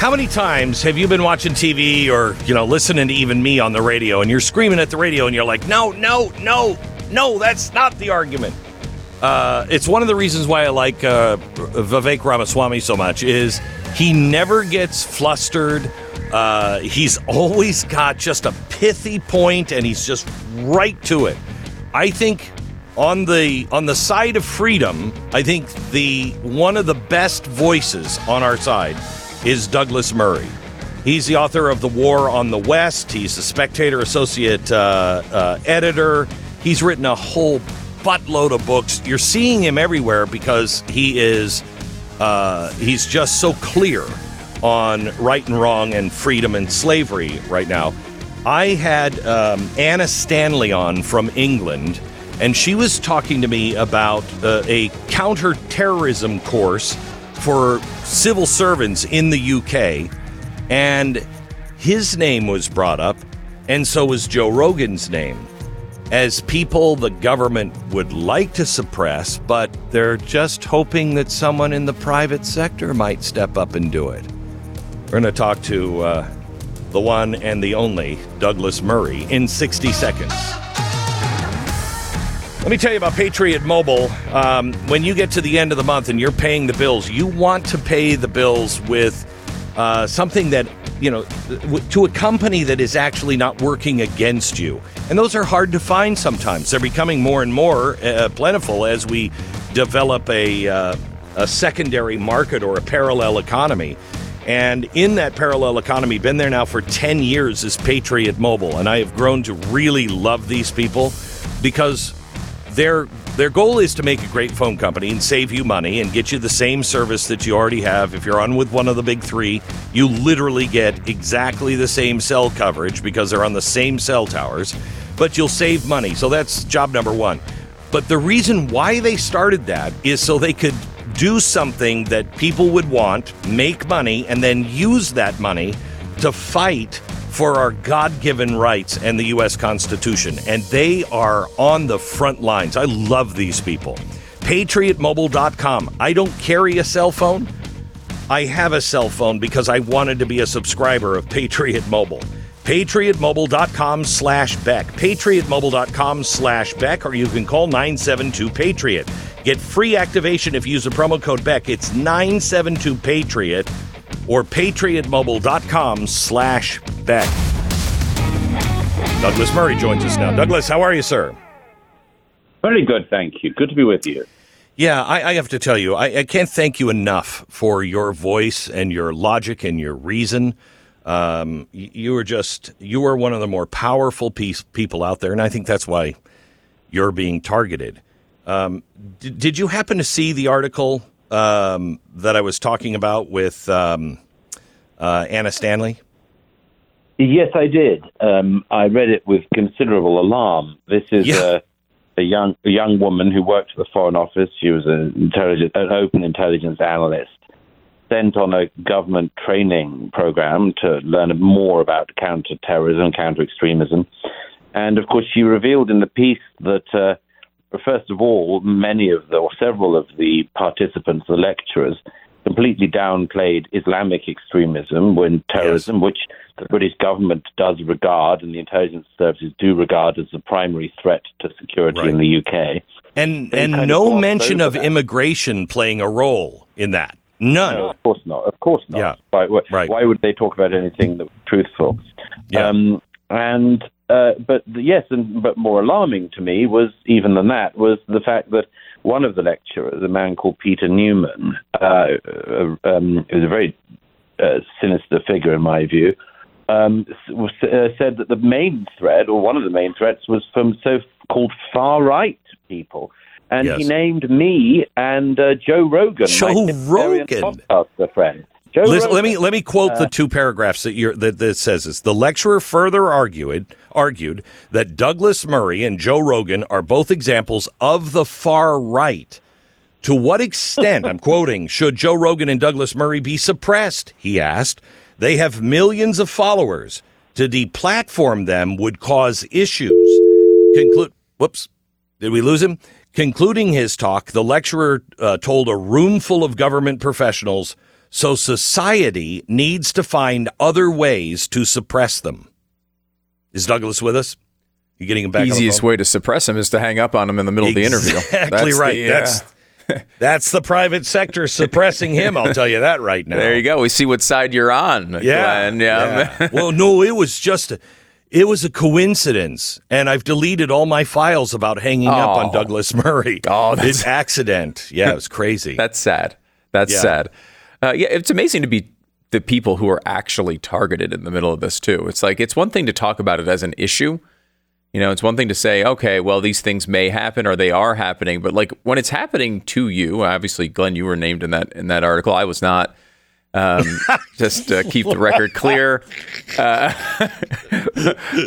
How many times have you been watching TV or, you know, listening to even me on the radio and you're screaming at the radio and you're like, no, no, no, no, that's not the argument. Uh, it's one of the reasons why I like uh, Vivek Ramaswamy so much is he never gets flustered. Uh, he's always got just a pithy point and he's just right to it. I think on the on the side of freedom, I think the one of the best voices on our side is Douglas Murray. He's the author of The War on the West. He's the Spectator Associate uh, uh, Editor. He's written a whole buttload of books. You're seeing him everywhere because he is uh, he's just so clear on right and wrong and freedom and slavery right now. I had um, Anna Stanley on from England, and she was talking to me about uh, a counterterrorism course for civil servants in the UK, and his name was brought up, and so was Joe Rogan's name as people the government would like to suppress, but they're just hoping that someone in the private sector might step up and do it. We're going to talk to uh, the one and the only Douglas Murray in 60 seconds. Let me tell you about Patriot Mobile. Um, when you get to the end of the month and you're paying the bills, you want to pay the bills with uh, something that you know to a company that is actually not working against you. And those are hard to find sometimes. They're becoming more and more uh, plentiful as we develop a, uh, a secondary market or a parallel economy. And in that parallel economy been there now for 10 years is patriot mobile. And i have grown to really love these people because they're their goal is to make a great phone company and save you money and get you the same service that you already have. If you're on with one of the big three, you literally get exactly the same cell coverage because they're on the same cell towers, but you'll save money. So that's job number one. But the reason why they started that is so they could do something that people would want, make money, and then use that money to fight for our God given rights and the U.S. Constitution. And they are on the front lines. I love these people. PatriotMobile.com. I don't carry a cell phone. I have a cell phone because I wanted to be a subscriber of Patriot Mobile. PatriotMobile.com slash Beck. PatriotMobile.com slash Beck, or you can call 972 Patriot. Get free activation if you use the promo code Beck. It's 972 Patriot or patriotmobile.com slash Beck. Douglas Murray joins us now. Douglas, how are you, sir? Very good, thank you. Good to be with you. Yeah, I, I have to tell you, I, I, can't thank you enough for your voice and your logic and your reason. Um, you, you are just, you are one of the more powerful piece, people out there, and I think that's why you're being targeted. Um, did, did you happen to see the article um, that I was talking about with um, uh, Anna Stanley? Yes, I did. Um, I read it with considerable alarm. This is yeah. a, a, young a young woman who worked for the Foreign Office. She was an intelligence, an open intelligence analyst, sent on a government training program to learn more about counterterrorism, counter extremism, and of course, she revealed in the piece that. Uh, first of all, many of the, or several of the participants, the lecturers, completely downplayed Islamic extremism when terrorism, yes. which the British government does regard and the intelligence services do regard as the primary threat to security right. in the UK. And and no mention of that. immigration playing a role in that. None. No, of course not. Of course not. Yeah. Why, why, right. why would they talk about anything that was truthful? Yeah. Um, and uh, but the, yes, and but more alarming to me was even than that was the fact that one of the lecturers, a man called Peter Neumann, uh, uh um, was a very uh, sinister figure in my view, um, was, uh, said that the main threat, or one of the main threats, was from so-called far-right people. And yes. he named me and uh, Joe Rogan, Joe Rogan, podcaster friend. Listen, let me let me quote uh, the two paragraphs that, that that says this. The lecturer further argued argued that Douglas Murray and Joe Rogan are both examples of the far right. To what extent, I'm quoting, should Joe Rogan and Douglas Murray be suppressed? He asked. They have millions of followers. To deplatform them would cause issues. Conclude. Whoops. Did we lose him? Concluding his talk, the lecturer uh, told a room full of government professionals so society needs to find other ways to suppress them. Is Douglas with us? You getting him back? Easiest way to suppress him is to hang up on him in the middle exactly of the interview. Exactly right. The, uh, that's that's the private sector suppressing him. I'll tell you that right now. There you go. We see what side you're on. Yeah. Glenn. yeah. yeah. well, no, it was just. A, it was a coincidence, and I've deleted all my files about hanging oh. up on Douglas Murray. Oh, that's it's accident. Yeah, it was crazy. that's sad. That's yeah. sad. Uh, yeah, it's amazing to be the people who are actually targeted in the middle of this too. It's like it's one thing to talk about it as an issue. You know, it's one thing to say, okay, well, these things may happen or they are happening, but like when it's happening to you, obviously, Glenn, you were named in that in that article. I was not. Um, just to keep the record clear. Uh,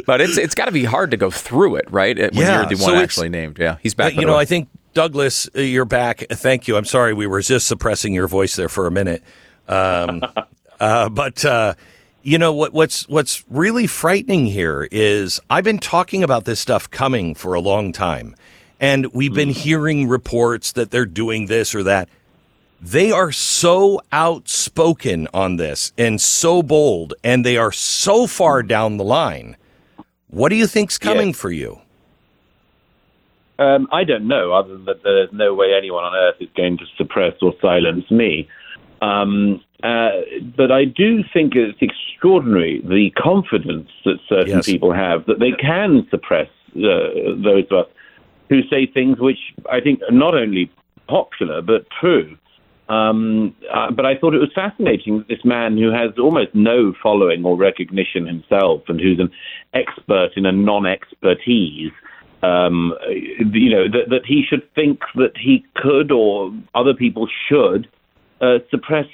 but it's it's got to be hard to go through it, right? When yeah, you're the one so actually named. Yeah, he's back. You know, I think Douglas, uh, you're back. Thank you. I'm sorry we were just suppressing your voice there for a minute. Um, uh, but uh, you know what? What's what's really frightening here is I've been talking about this stuff coming for a long time, and we've been mm. hearing reports that they're doing this or that. They are so outspoken on this and so bold, and they are so far down the line. What do you think's coming yeah. for you? Um, I don't know, other than that there's no way anyone on earth is going to suppress or silence me. Um, uh, but I do think it's extraordinary the confidence that certain yes. people have that they can suppress uh, those of us who say things which I think are not only popular but true. Um, uh, but I thought it was fascinating that this man who has almost no following or recognition himself and who's an expert in a non expertise. Um, you know, that, that he should think that he could or other people should uh, suppress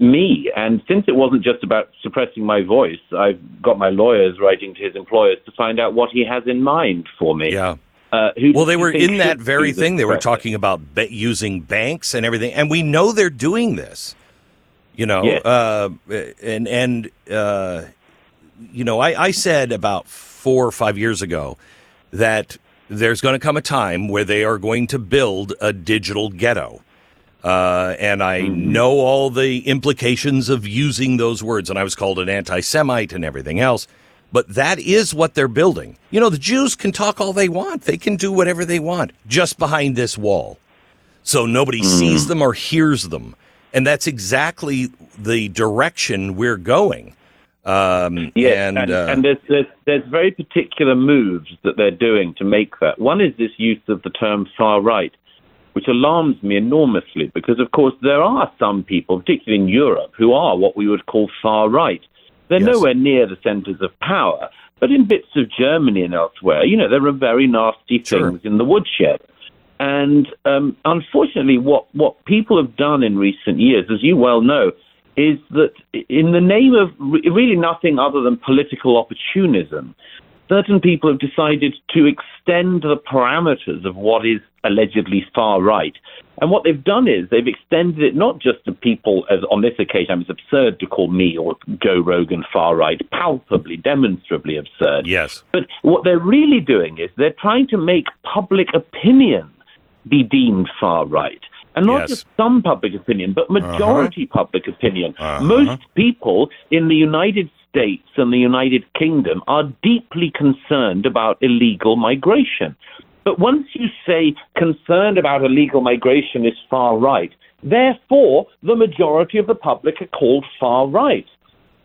me. And since it wasn't just about suppressing my voice, I've got my lawyers writing to his employers to find out what he has in mind for me. Yeah. Uh, well, they were in that very thing. They were talking about using banks and everything, and we know they're doing this. You know, yes. uh, and and uh, you know, I, I said about four or five years ago that there's going to come a time where they are going to build a digital ghetto. Uh, and I mm-hmm. know all the implications of using those words, and I was called an anti Semite and everything else. But that is what they're building. You know, the Jews can talk all they want, they can do whatever they want just behind this wall. So nobody mm. sees them or hears them. And that's exactly the direction we're going. Um, yeah, and, and, uh, and there's, there's, there's very particular moves that they're doing to make that. One is this use of the term far right, which alarms me enormously because, of course, there are some people, particularly in Europe, who are what we would call far right. They're yes. nowhere near the centres of power, but in bits of Germany and elsewhere, you know, there are very nasty things sure. in the woodshed. And um, unfortunately, what, what people have done in recent years, as you well know, is that in the name of really nothing other than political opportunism, certain people have decided to extend the parameters of what is allegedly far right. And what they've done is they've extended it not just to people, as on this occasion, I mean, it's absurd to call me or Joe Rogan far right, palpably, demonstrably absurd. Yes. But what they're really doing is they're trying to make public opinion be deemed far right. And not yes. just some public opinion, but majority uh-huh. public opinion. Uh-huh. Most people in the United States and the United Kingdom are deeply concerned about illegal migration. But once you say concerned about illegal migration is far right, therefore the majority of the public are called far right.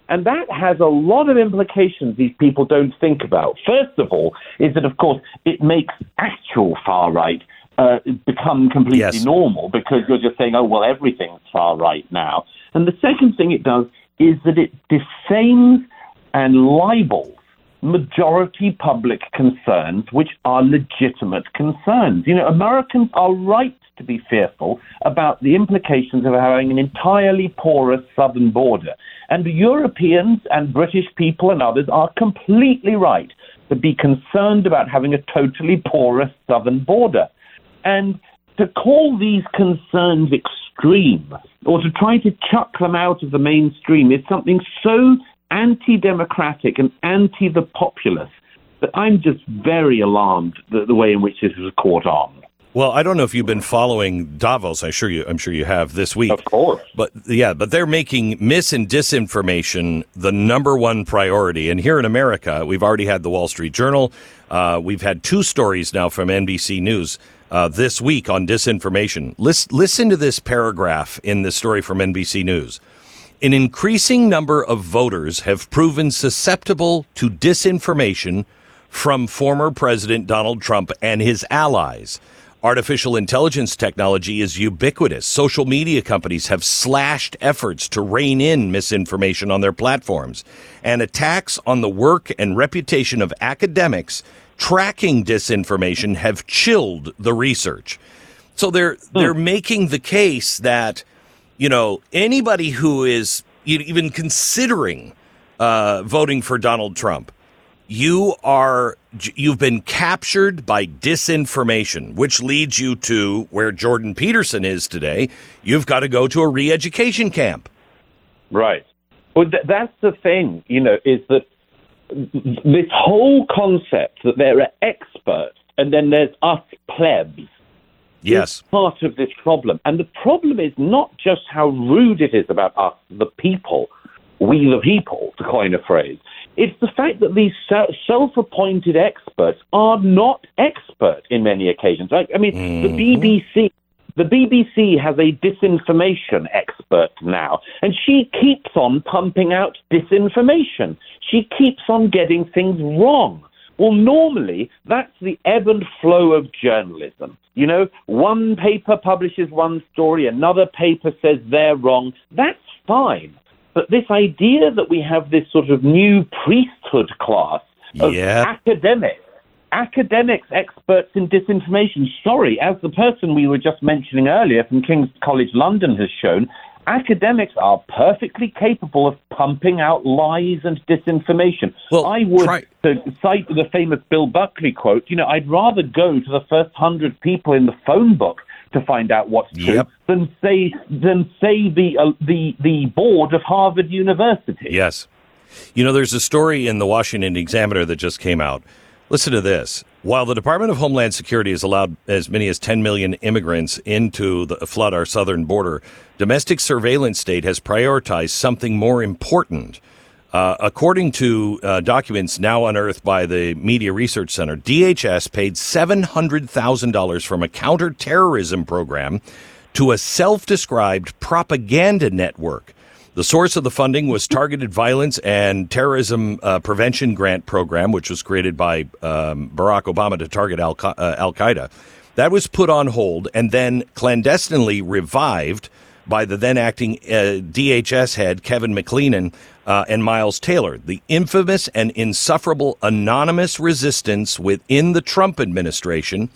And that has a lot of implications these people don't think about. First of all, is that, of course, it makes actual far right uh, become completely yes. normal because you're just saying, oh, well, everything's far right now. And the second thing it does is that it defames and libels majority public concerns which are legitimate concerns. You know, Americans are right to be fearful about the implications of having an entirely porous southern border. And Europeans and British people and others are completely right to be concerned about having a totally porous southern border. And to call these concerns extreme or to try to chuck them out of the mainstream is something so anti democratic and anti the populace that I'm just very alarmed the, the way in which this has caught on. Well, I don't know if you've been following Davos. I sure you. I'm sure you have this week. Of course. But yeah, but they're making mis and disinformation the number one priority. And here in America, we've already had the Wall Street Journal. Uh, we've had two stories now from NBC News uh, this week on disinformation. Listen, listen to this paragraph in the story from NBC News. An increasing number of voters have proven susceptible to disinformation from former President Donald Trump and his allies. Artificial intelligence technology is ubiquitous. Social media companies have slashed efforts to rein in misinformation on their platforms. And attacks on the work and reputation of academics tracking disinformation have chilled the research. So they're they're making the case that you know anybody who is even considering uh, voting for Donald Trump you are you've been captured by disinformation which leads you to where jordan peterson is today. You've got to go to a re-education camp. Right. Well th- that's the thing you know is that this whole concept that there are experts and then there's us plebs yes part of this problem and the problem is not just how rude it is about us the people we the people to coin a phrase it's the fact that these self appointed experts are not expert in many occasions. I, I mean, mm-hmm. the BBC. The BBC has a disinformation expert now, and she keeps on pumping out disinformation. She keeps on getting things wrong. Well, normally, that's the ebb and flow of journalism. You know, one paper publishes one story, another paper says they're wrong. That's fine. But this idea that we have this sort of new priesthood class of yeah. academics, academics, experts in disinformation. Sorry, as the person we were just mentioning earlier from King's College London has shown, academics are perfectly capable of pumping out lies and disinformation. Well, I would try- to cite the famous Bill Buckley quote, you know, I'd rather go to the first hundred people in the phone book to find out what's true yep. than say than say the uh, the the board of Harvard University. Yes, you know, there's a story in the Washington Examiner that just came out. Listen to this. While the Department of Homeland Security has allowed as many as 10 million immigrants into the flood our southern border, domestic surveillance state has prioritized something more important uh, according to uh, documents now unearthed by the Media Research Center, DHS paid $700,000 from a counterterrorism program to a self described propaganda network. The source of the funding was Targeted Violence and Terrorism uh, Prevention Grant Program, which was created by um, Barack Obama to target Al uh, Qaeda. That was put on hold and then clandestinely revived by the then acting uh, DHS head, Kevin McAleenan, uh, and Miles Taylor. The infamous and insufferable anonymous resistance within the Trump administration.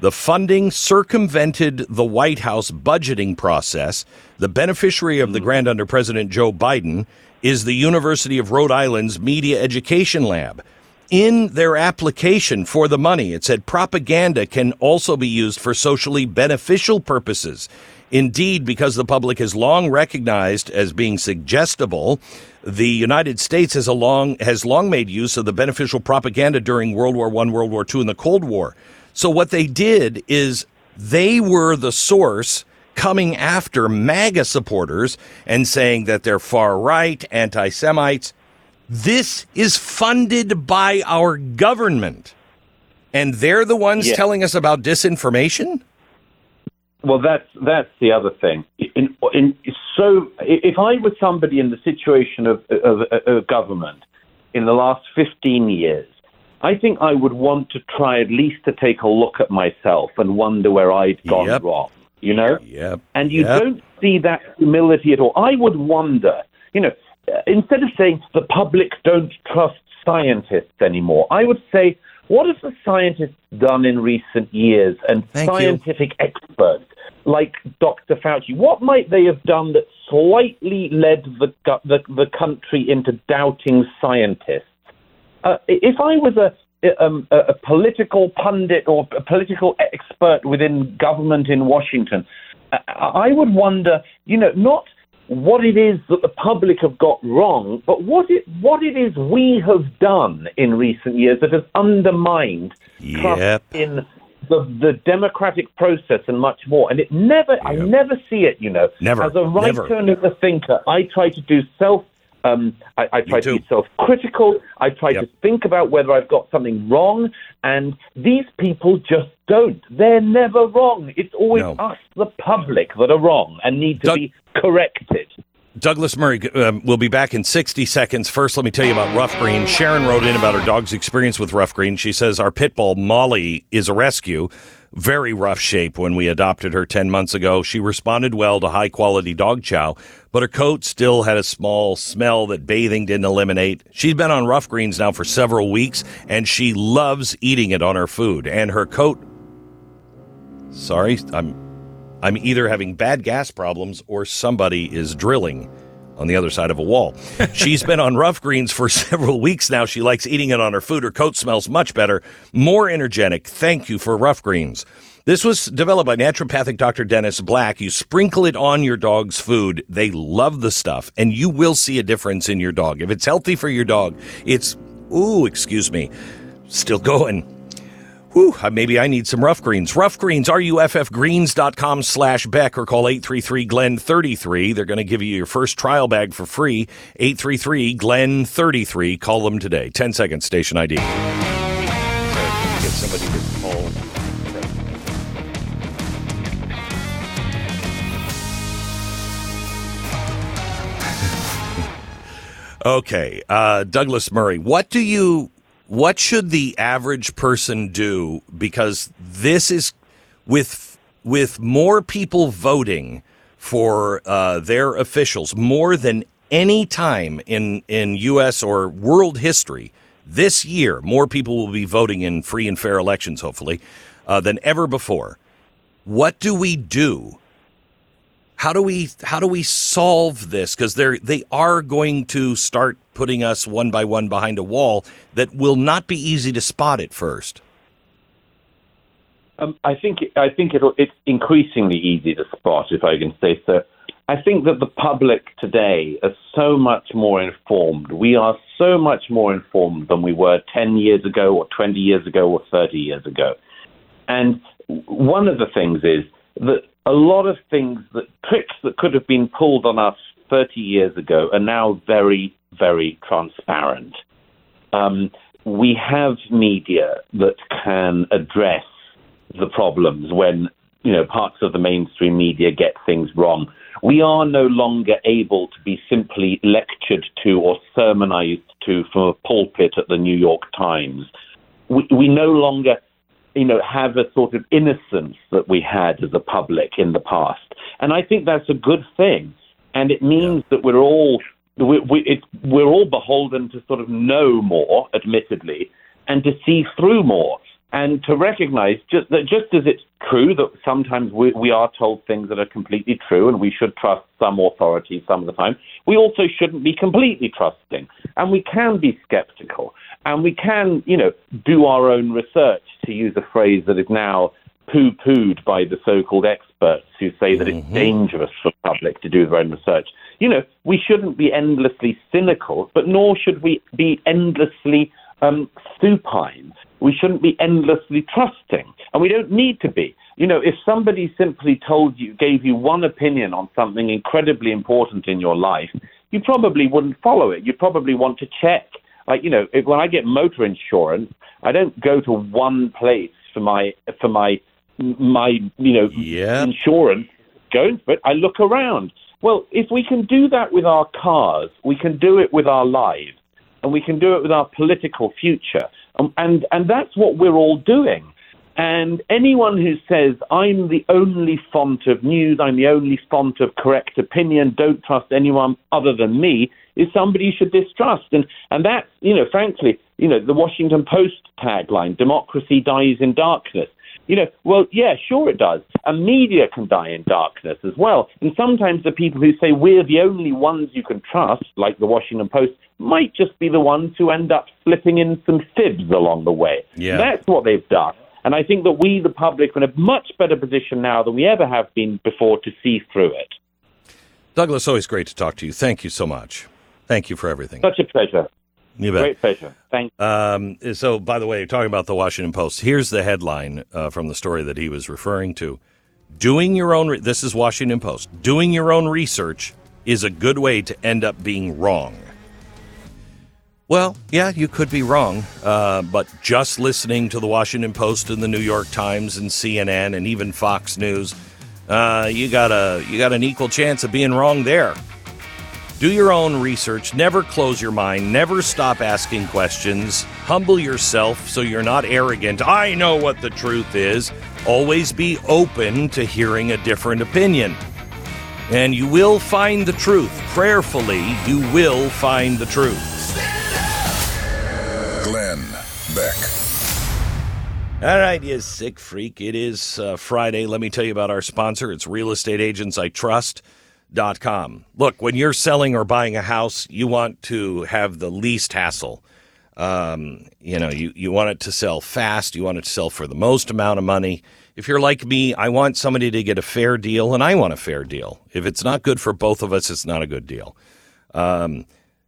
The funding circumvented the White House budgeting process. The beneficiary of the grant under President Joe Biden is the University of Rhode Island's Media Education Lab. In their application for the money, it said propaganda can also be used for socially beneficial purposes. Indeed, because the public has long recognized as being suggestible, the United States has, long, has long made use of the beneficial propaganda during World War I, World War II, and the Cold War. So what they did is they were the source coming after MAGA supporters and saying that they're far right, anti Semites. This is funded by our government. And they're the ones yeah. telling us about disinformation? Well, that's that's the other thing. In, in, so, if I was somebody in the situation of, of, of government in the last 15 years, I think I would want to try at least to take a look at myself and wonder where I'd gone yep. wrong. You know, yep. and you yep. don't see that humility at all. I would wonder, you know, uh, instead of saying the public don't trust scientists anymore, I would say what have the scientists done in recent years and Thank scientific you. experts like Dr. Fauci? What might they have done that slightly led the, the, the country into doubting scientists? Uh, if I was a, um, a, political pundit or a political expert within government in Washington, I would wonder, you know, not what it is that the public have got wrong, but what it what it is we have done in recent years that has undermined Yep. trust in the the democratic process and much more. And it never, I never see it. You know, Never, as a writer never. and as a thinker, I try to do self. Um, I, I try to be self-critical. I try Yep. to think about whether I've got something wrong, and these people just don't. They're never wrong. It's always No. us, the public, that are wrong and need to Doug- be corrected. Douglas Murray um, will be back in 60 seconds. First, let me tell you about Ruff Green. Sharon wrote in about her dog's experience with Ruff Green. She says, Our pit bull, Molly, is a rescue. Very rough shape when we adopted her 10 months ago. She responded well to high quality dog chow, but her coat still had a small smell that bathing didn't eliminate. She's been on Ruff Greens now for several weeks, and she loves eating it on her food. And her coat. Sorry, I'm I'm either having bad gas problems or somebody is drilling on the other side of a wall. She's been on ruff greens for several weeks now. She likes eating it on her food. Her coat smells much better, more energetic. Thank you for ruff greens. This was developed by naturopathic Dr. Dennis Black. You sprinkle it on your dog's food. They love the stuff, and you will see a difference in your dog. If it's healthy for your dog, it's, ooh, excuse me, still going. Whew, maybe I need some ruff greens. Ruff greens, ruffgreens.com slash Beck or call 833-GLEN-33. They're going to give you your first trial bag for free. 833-GLEN-33. Call them today. 10 seconds, station ID. Get somebody to call. Okay, uh, Douglas Murray, what do you, what should the average person do? Because this is with with more people voting for uh, their officials more than any time in in U.S. or world history. This year, more people will be voting in free and fair elections, hopefully, uh, than ever before. What do we do? how do we how do we solve this because they're they are going to start putting us one by one behind a wall that will not be easy to spot at first Um, I think I think it's increasingly easy to spot, if I can say so. I think that the public today are so much more informed. We are so much more informed than we were 10 years ago, or 20 years ago, or 30 years ago. And one of the things is that a lot of things that tricks that could have been pulled on us 30 years ago are now very, very transparent. Um, we have media that can address the problems when you know parts of the mainstream media get things wrong. We are no longer able to be simply lectured to or sermonized to from a pulpit at the New York Times. We, we no longer you know, have a sort of innocence that we had as a public in the past. And I think that's a good thing. And it means that we're all we, we, it, we're all beholden to sort of know more, admittedly, and to see through more, and to recognize just that just as it's true that sometimes we, we are told things that are completely true, and we should trust some authority some of the time, we also shouldn't be completely trusting, and we can be skeptical, and we can, you know, do our own research, to use a phrase that is now poo-pooed by the so-called experts who say that it's mm-hmm. dangerous for the public to do their own research. You know, we shouldn't be endlessly cynical, but nor should we be endlessly um, supine. We shouldn't be endlessly trusting, and we don't need to be. You know, if somebody simply told you, gave you one opinion on something incredibly important in your life, you probably wouldn't follow it. You'd probably want to check. Like, you know, if, when I get motor insurance, I don't go to one place for my for my my you know Yeah. insurance going for it. I look around. Well, if we can do that with our cars, we can do it with our lives, and we can do it with our political future, um, and and that's what we're all doing. And anyone who says I'm the only font of news, I'm the only font of correct opinion, don't trust anyone other than me, is somebody you should distrust. And and that's you know, frankly, you know, the Washington Post tagline: "Democracy dies in darkness." You know, well, yeah, sure it does. And media can die in darkness as well. And sometimes the people who say we're the only ones you can trust, like the Washington Post, might just be the ones who end up slipping in some fibs along the way. Yeah. That's what they've done. And I think that we, the public, are in a much better position now than we ever have been before to see through it. Douglas, always great to talk to you. Thank you so much. Thank you for everything. Such a pleasure. You bet. Great pleasure. Thanks. Um, so, by the way, talking about the Washington Post, here's the headline uh, from the story that he was referring to. Doing your own, re- this is Washington Post, doing your own research is a good way to end up being wrong. Well, yeah, you could be wrong, uh, but just listening to the Washington Post and the New York Times and CNN and even Fox News, uh, you got a you got an equal chance of being wrong there. Do your own research. Never close your mind. Never stop asking questions. Humble yourself so you're not arrogant. I know what the truth is. Always be open to hearing a different opinion. And you will find the truth. Prayerfully, you will find the truth. Glenn Beck. All right, you sick freak. It is uh, Friday. Let me tell you about our sponsor. It's realestateagentsitrust.com. Look, when you're selling or buying a house, you want to have the least hassle. Um, you know, you, you want it to sell fast. You want it to sell for the most amount of money. If you're like me, I want somebody to get a fair deal, and I want a fair deal. If it's not good for both of us, it's not a good deal. Um,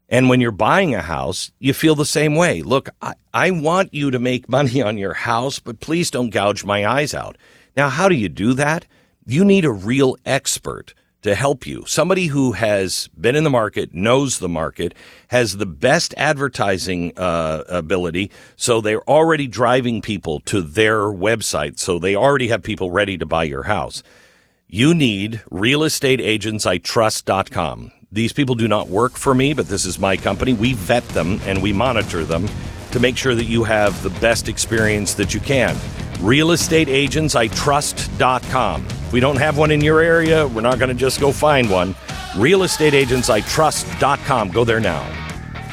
and when you're buying a house, you feel the same way. Look, I, I want you to make money on your house, but please don't gouge my eyes out. Now, how do you do that? You need a real expert to help you. Somebody who has been in the market, knows the market, has the best advertising uh, ability. So they're already driving people to their website. So they already have people ready to buy your house. You need realestateagentsitrust.com. These people do not work for me, but this is my company. We vet them and we monitor them to make sure that you have the best experience that you can. Realestateagentsitrust.com. We don't have one in your area, we're not going to just go find one. Realestateagentsitrust.com. Go there now.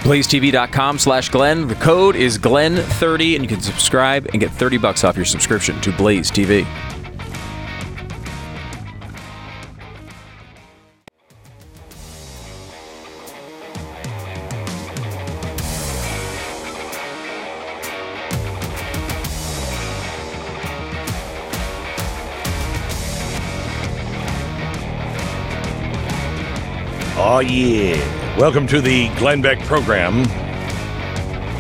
BlazeTV.com slash Glenn. The code is Glenn30, and you can subscribe and get 30 bucks off your subscription to Blaze TV. Oh yeah. Welcome to the Glenn Beck program.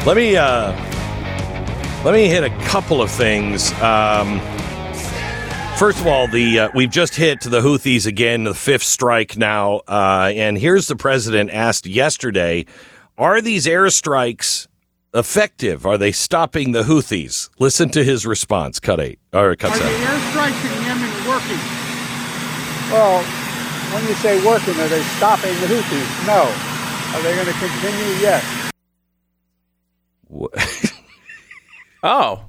Let me uh let me hit a couple of things. Um First of all, the uh, we've just hit the Houthis again, the fifth strike now, uh, and here's the president asked yesterday: Are these airstrikes effective? Are they stopping the Houthis? Listen to his response. Cut eight or cut Are the airstrikes in Yemen working? Well, when you say working, are they stopping the Houthis? No. Are they going to continue? Yes. What? Oh,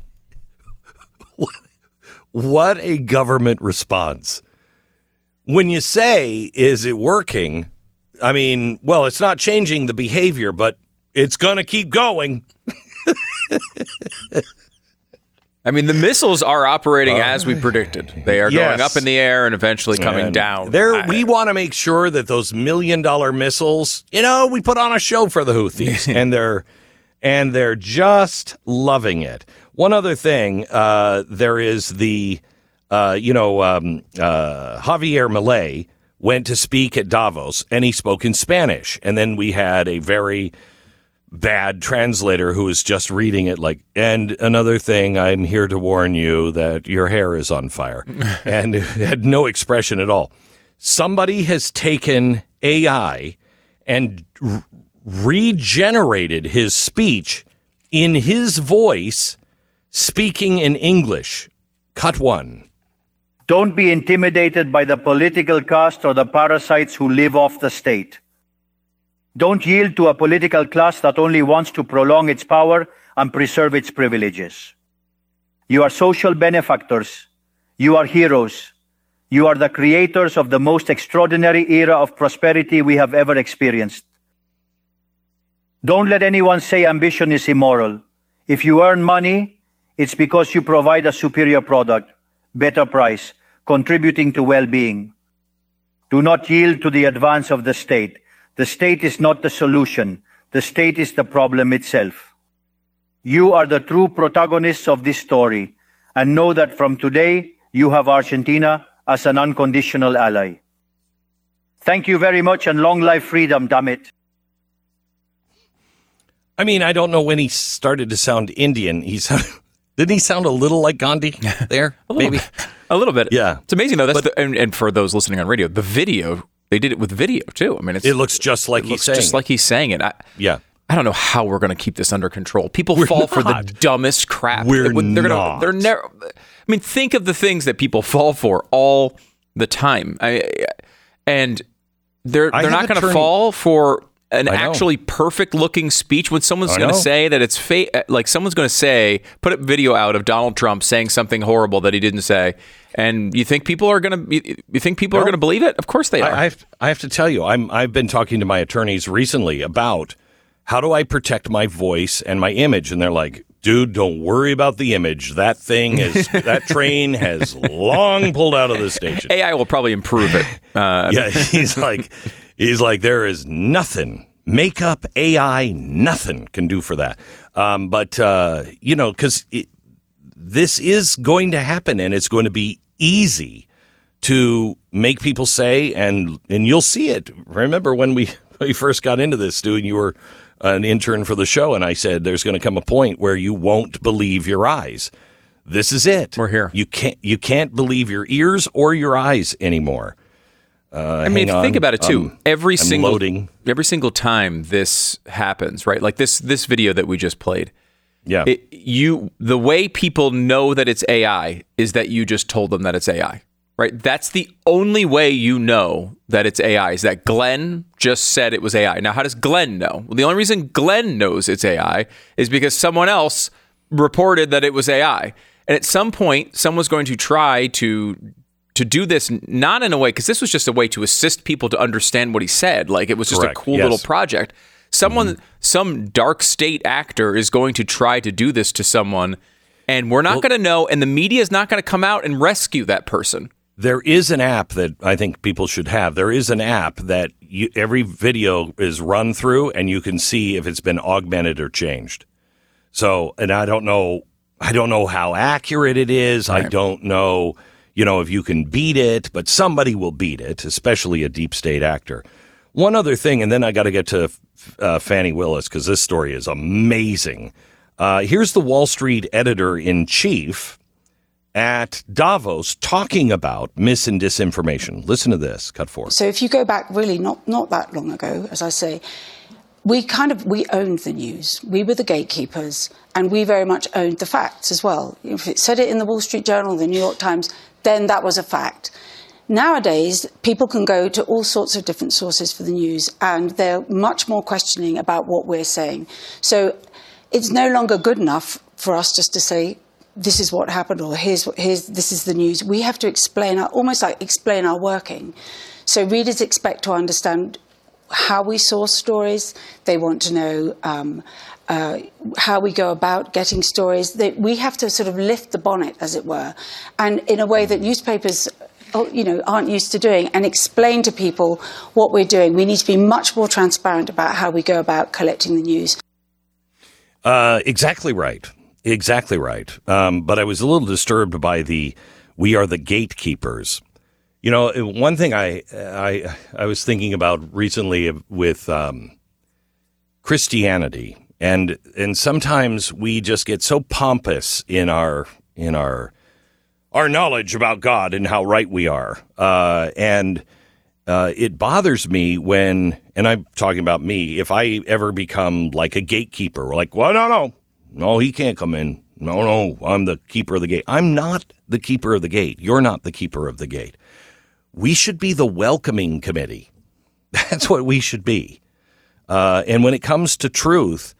What a government response. When you say, is it working? I mean, well, it's not changing the behavior, but it's going to keep going. I mean, the missiles are operating as we predicted. They are Uh, Yes. going up in the air and eventually coming And down. There, we want to make sure that those million dollar missiles, you know, we put on a show for the Houthis, and they're and they're just loving it. One other thing, uh, there is the, uh, you know, um, uh, Javier Milei went to speak at Davos, and he spoke in Spanish, and then we had a very bad translator who is just reading it like and another thing i'm here to warn you that your hair is on fire. And it had no expression at all. Somebody has taken ai and r- regenerated his speech in his voice speaking in english. Cut one. Don't be intimidated by the political caste or the parasites who live off the state. Don't yield to a political class that only wants to prolong its power and preserve its privileges. You are social benefactors. You are heroes. You are the creators of the most extraordinary era of prosperity we have ever experienced. Don't let anyone say ambition is immoral. If you earn money, it's because you provide a superior product, better price, contributing to well-being. Do not yield to the advance of the state. The state is not the solution. The state is the problem itself. You are the true protagonists of this story, and know that from today you have Argentina as an unconditional ally. Thank you very much and long life freedom, damn it. I mean, I don't know when he started to sound Indian. He's didn't he sound a little like Gandhi there? a maybe bit. a little bit. Yeah, it's amazing though. That's but, the, and, and, for those listening on radio, the video they did it with video too. I mean, it looks just like he's saying just it. like he's saying it. I, yeah. I don't know how we're going to keep this under control. People we're fall not. for the dumbest crap. We're they're not. Gonna, they're never. I mean, think of the things that people fall for all the time. I, and they're they're not going to fall for an actually perfect looking speech when someone's going to say that it's fake like someone's going to say put a video out of Donald Trump saying something horrible that he didn't say. And you think people are going to you think people no. are going to believe it? Of course they are. I, I, have, I have to tell you I'm I've been talking to my attorneys recently about how do I protect my voice and my image? And they're like dude don't worry about the image. That thing is that train has long pulled out of the station. AI will probably improve it uh, yeah he's like He's like, there is nothing makeup, AI, nothing can do for that. Um, but, uh, you know, because this is going to happen and it's going to be easy to make people say, and, and you'll see it. Remember when we, we first got into this, Stu, and you were an intern for the show, and I said, there's going to come a point where you won't believe your eyes. This is it. We're here. You can't, you can't believe your ears or your eyes anymore. Uh, I mean, think about it too. Um, every I'm single loading. every single time this happens, right? Like this this video that we just played. Yeah. It, you the way people know that it's AI is that you just told them that it's AI. Right? That's the only way you know that it's AI is that Glenn just said it was AI. Now, how does Glenn know? Well, the only reason Glenn knows it's AI is because someone else reported that it was AI. And at some point, someone's going to try to to do this not in a way because this was just a way to assist people to understand what he said. Like it was just Correct. a cool yes. little project. Someone, mm-hmm. some dark state actor is going to try to do this to someone, and we're not well, going to know, and the media is not going to come out and rescue that person. There is an app that I think people should have. There is an app that you, every video is run through, and you can see if it's been augmented or changed. So, and I don't know, I don't know how accurate it is. Right. I don't know you know, if you can beat it, but somebody will beat it, especially a deep state actor. One other thing, and then I got to get to uh, Fani Willis because this story is amazing. Uh, here's the Wall Street editor in chief at Davos talking about mis and disinformation. Listen to this. Cut four. So if you go back really not not that long ago, as I say, we kind of we owned the news. We were the gatekeepers, and we very much owned the facts as well. If it said it in the Wall Street Journal, the New York Times, then that was a fact. Nowadays, people can go to all sorts of different sources for the news, and they're much more questioning about what we're saying. So it's no longer good enough for us just to say, this is what happened, or here's, here's this is the news. We have to explain, our, almost like explain our working. So readers expect to understand how we source stories. They want to know um, uh, how we go about getting stories. They, we have to sort of lift the bonnet, as it were, and in a way that newspapers oh, you know, aren't used to doing and explain to people what we're doing. We need to be much more transparent about how we go about collecting the news. Uh, exactly right. Exactly right. Um, but I was a little disturbed by the "we are the gatekeepers." You know, one thing I I I was thinking about recently with um, Christianity and and sometimes we just get so pompous in our in our our knowledge about God and how right we are, uh, and uh, it bothers me when, and I'm talking about me, if I ever become like a gatekeeper, like, well, no, no, no, he can't come in. No, no, I'm the keeper of the gate. I'm not the keeper of the gate. You're not the keeper of the gate. We should be the welcoming committee. That's what we should be. Uh, and when it comes to truth,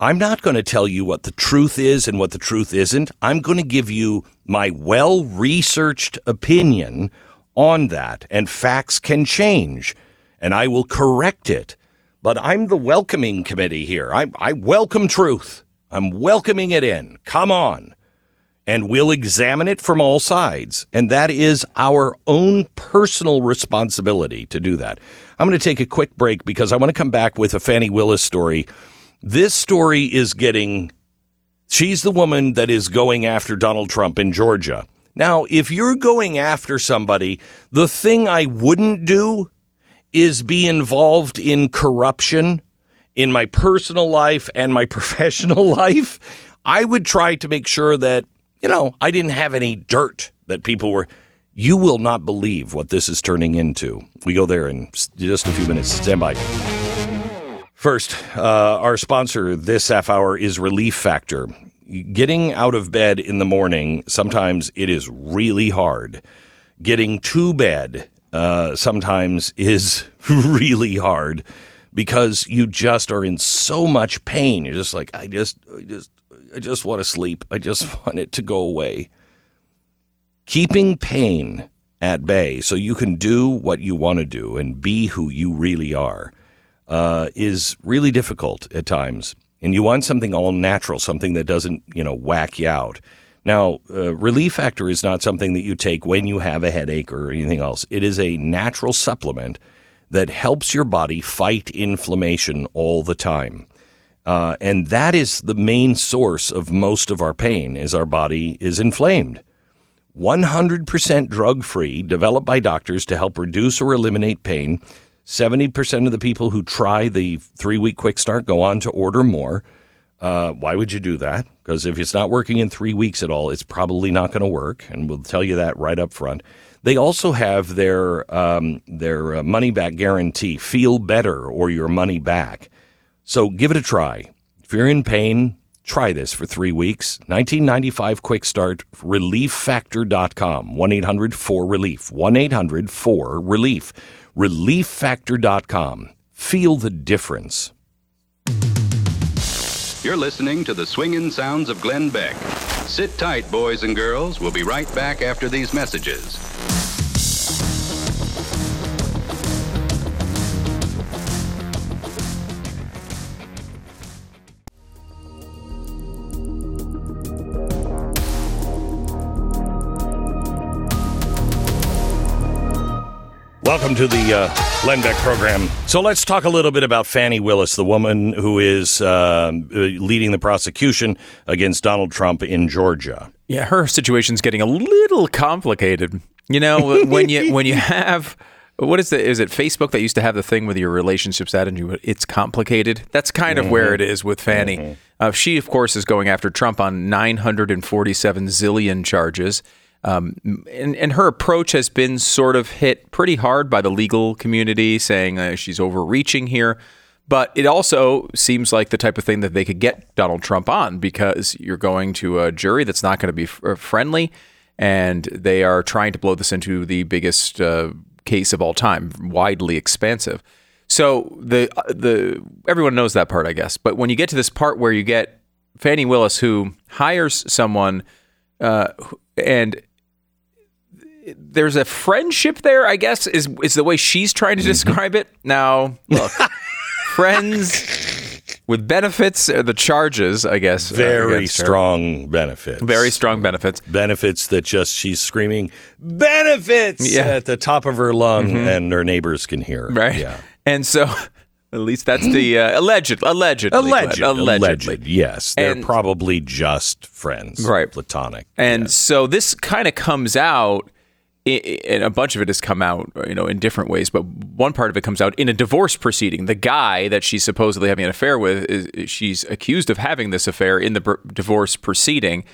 I'm not going to tell you what the truth is and what the truth isn't. I'm going to give you my well researched opinion on that, and facts can change, and I will correct it. But I'm the welcoming committee here. I, I welcome truth. I'm welcoming it in. Come on. And we'll examine it from all sides. And that is our own personal responsibility to do that. I'm going to take a quick break because I want to come back with a Fani Willis story this story is getting She's the woman that is going after Donald Trump in Georgia. Now, if you're going after somebody, the thing I wouldn't do is be involved in corruption in my personal life and my professional life. I would try to make sure that, you know, I didn't have any dirt that people were. You will not believe what this is turning into. We go there in just a few minutes. Stand by. First, uh, our sponsor this half hour is Relief Factor. Getting out of bed in the morning, sometimes it is really hard. Getting to bed uh, sometimes is really hard because you just are in so much pain. You're just like, I just, I just, I just want to sleep. I just want it to go away. Keeping pain at bay so you can do what you want to do and be who you really are uh, is really difficult at times. And you want something all natural, something that doesn't, you know, whack you out. Now, uh, Relief Factor is not something that you take when you have a headache or anything else. It is a natural supplement that helps your body fight inflammation all the time. Uh, and that is the main source of most of our pain is our body is inflamed. 100% drug free, developed by doctors to help reduce or eliminate pain. 70% of the people who try the three week quick start go on to order more. Uh, why would you do that? Because if it's not working in three weeks at all, it's probably not going to work. And we'll tell you that right up front. They also have their, um, their uh, money back guarantee feel better or your money back. So give it a try. If you're in pain, Try this for three weeks. 1995 Quick Start, relieffactor.com. 1 800 4 Relief. 1 800 4 Relief. Relieffactor.com. Feel the difference. You're listening to the swinging sounds of Glenn Beck. Sit tight, boys and girls. We'll be right back after these messages. Welcome to the uh, Glenn Beck program. So let's talk a little bit about Fani Willis, the woman who is uh, leading the prosecution against Donald Trump in Georgia. Yeah, her situation's getting a little complicated. You know, when you when you have what is the is it Facebook that used to have the thing with your relationships at and you it's complicated. That's kind of mm-hmm. where it is with Fani. Mm-hmm. Uh, she, of course, is going after Trump on 947 zillion charges. Um, and, and her approach has been sort of hit pretty hard by the legal community, saying uh, she's overreaching here. But it also seems like the type of thing that they could get Donald Trump on because you're going to a jury that's not going to be f- friendly, and they are trying to blow this into the biggest uh, case of all time, widely expansive. So the uh, the everyone knows that part, I guess. But when you get to this part where you get Fani Willis, who hires someone, uh, and there's a friendship there, I guess, is is the way she's trying to mm-hmm. describe it. Now, look, friends with benefits are the charges, I guess. Uh, Very strong benefits. Very strong benefits. Benefits that just she's screaming benefits yeah. at the top of her lung mm-hmm. and her neighbors can hear. Right. Yeah. And so at least that's the uh, alleged, allegedly, alleged, allegedly. Alleged, yes, they're and, probably just friends, right? Platonic. And yes. so this kind of comes out and a bunch of it has come out, uh, you know, in different ways. But one part of it comes out in a divorce proceeding. The guy that she's supposedly having an affair with, is, she's accused of having this affair in the divorce proceeding.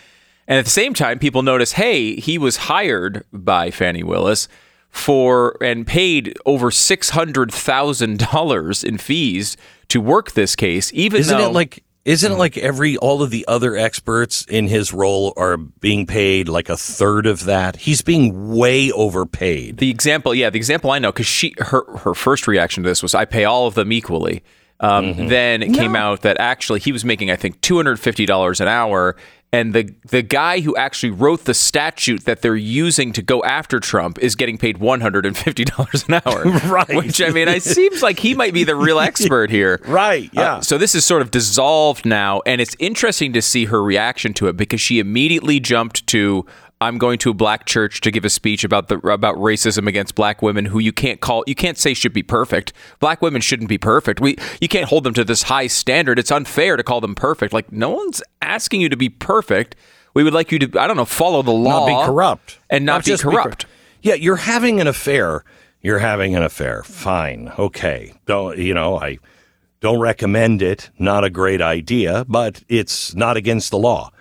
And at the same time, people notice, hey, he was hired by Fani Willis for and paid over six hundred thousand dollars in fees to work this case. Even isn't though, it like isn't it like every all of the other experts in his role are being paid like a third of that? He's being way overpaid. The example, yeah, the example I know because she her her first reaction to this was I pay all of them equally. Um, mm-hmm. Then it no. came out that actually he was making I think two hundred fifty dollars an hour, and the the guy who actually wrote the statute that they're using to go after Trump is getting paid one hundred and fifty dollars an hour. right. Which I mean, it seems like he might be the real expert here. right. Uh, yeah. Uh, so this is sort of dissolved now, and it's interesting to see her reaction to it because she immediately jumped to I'm going to a black church to give a speech about the about racism against black women who you can't call you can't say should be perfect. Black women shouldn't be perfect. We you can't hold them to this high standard. It's unfair to call them perfect. Like no one's asking you to be perfect. We would like you to I don't know follow the law, Not be corrupt. and not, be just cor- corrupt. yeah, you're having an affair. You're having an affair. Fine. Okay. Don't you know, I don't recommend it. Not a great idea, but it's not against the law.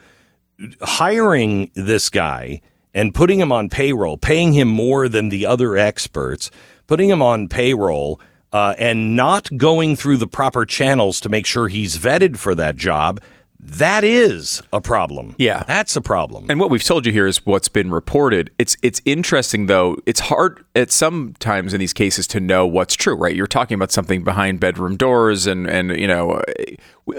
Hiring this guy and putting him on payroll, paying him more than the other experts, putting him on payroll uh, and not going through the proper channels to make sure he's vetted for that job, that is a problem. Yeah. That's a problem. And what we've told you here is what's been reported. It's it's interesting though. It's hard at some times in these cases to know what's true, right? You're talking about something behind bedroom doors, and and you know uh,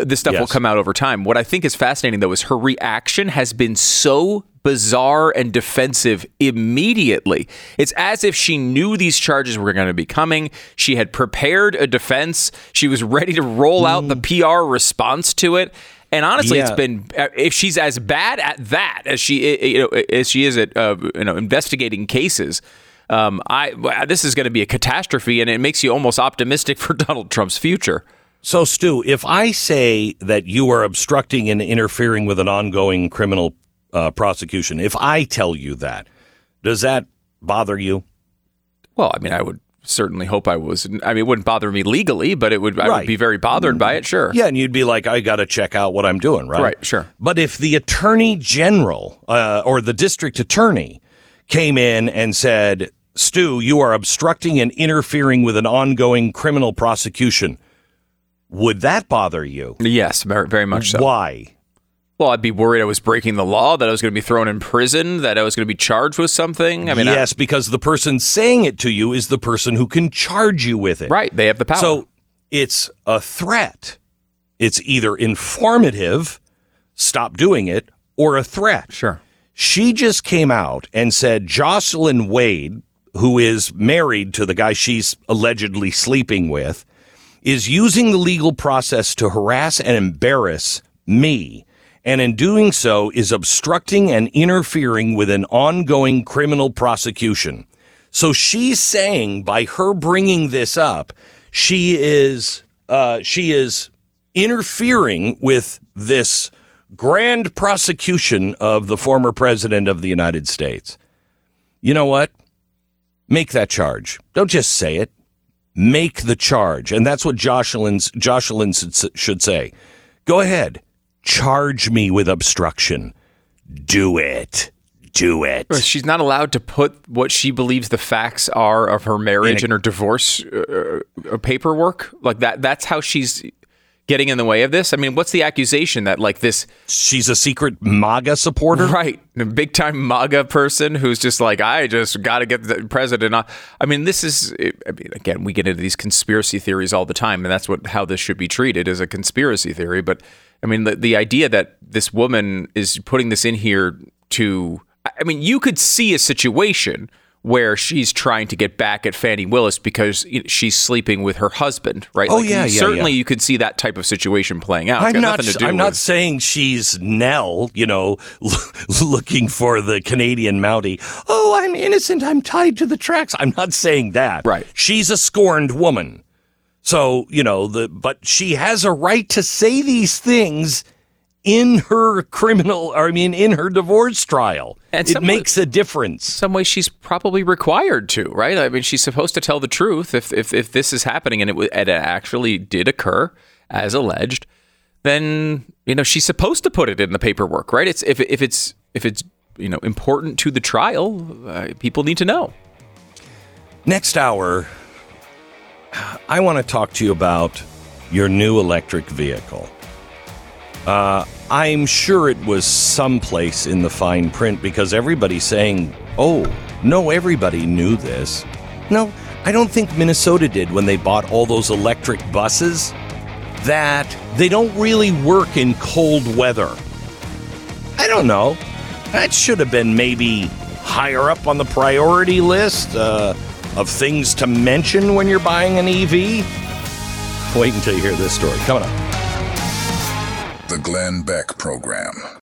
this stuff will come out over time. What I think is fascinating though is her reaction has been so bizarre and defensive immediately. It's as if she knew these charges were going to be coming. She had prepared a defense. She was ready to roll out the PR response to it. And honestly, it's Yeah. been uh, if she's as bad at that as she you know as she is at uh, you know investigating cases. Um, I this is going to be a catastrophe, and it makes you almost optimistic for Donald Trump's future. So, Stu, if I say that you are obstructing and interfering with an ongoing criminal uh, prosecution, if I tell you that, does that bother you? Well, I mean, I would certainly hope I was. I mean, it wouldn't bother me legally, but it would. I would be very bothered by it. Sure. Yeah, and you'd be like, I got to check out what I'm doing, right? Right, sure. But if the attorney general uh, or the district attorney came in and said, Stu, you are obstructing and interfering with an ongoing criminal prosecution, would that bother you? Yes, very, very much so. Why? Well, I'd be worried I was breaking the law, that I was going to be thrown in prison, that I was going to be charged with something. I mean, I- yes, because the person saying it to you is the person who can charge you with it. right? They have the power. So it's a threat. It's either informative, stop doing it, or a threat. sure. She just came out and said Jocelyn Wade, who is married to the guy she's allegedly sleeping with, is using the legal process to harass and embarrass me. And in doing so, is obstructing and interfering with an ongoing criminal prosecution. So she's saying by her bringing this up, she is uh, she is interfering with this grand prosecution of the former president of the United States. You know what? Make that charge. Don't just say it. Make the charge, and that's what Jocelyn's Jocelyn should should say. Go ahead, charge me with obstruction. Do it. Do it. She's not allowed to put what she believes the facts are of her marriage and her divorce uh, uh, paperwork. Like that. That's how she's getting in the way of this. I mean, what's the accusation that like this? She's a secret MAGA supporter. Right, a big time MAGA person who's just like, I just got to get the president. off." I mean, this is. I mean, again, we get into these conspiracy theories all the time, and that's what how this should be treated as a conspiracy theory. But I mean, the the idea that this woman is putting this in here to. I mean, you could see a situation where she's trying to get back at Fani Willis because she's sleeping with her husband, right? Oh, Like, yeah, yeah, certainly yeah. you could see that type of situation playing out. It's I'm not. nothing to do I'm not saying she's Nell. You know, looking for the Canadian Mountie. Oh, I'm innocent. I'm tied to the tracks. I'm not saying that. Right. She's a scorned woman. So you know the. But she has a right to say these things in her criminal. Or I mean, in her divorce trial. And it makes a difference. some way she's probably required to, right? I mean, she's supposed to tell the truth if if, if this is happening and it, and it actually did occur as alleged. Then you know she's supposed to put it in the paperwork, right? It's if if it's if it's you know important to the trial, uh, people need to know. Next hour, I want to talk to you about your new electric vehicle. Uh, I'm sure it was someplace in the fine print because everybody's saying, oh, no, everybody knew this. No, I don't think Minnesota did when they bought all those electric buses, that they don't really work in cold weather. I don't know. That should have been maybe higher up on the priority list uh, of things to mention when you're buying an EV. Wait until you hear this story. Coming up. The Glenn Beck Program.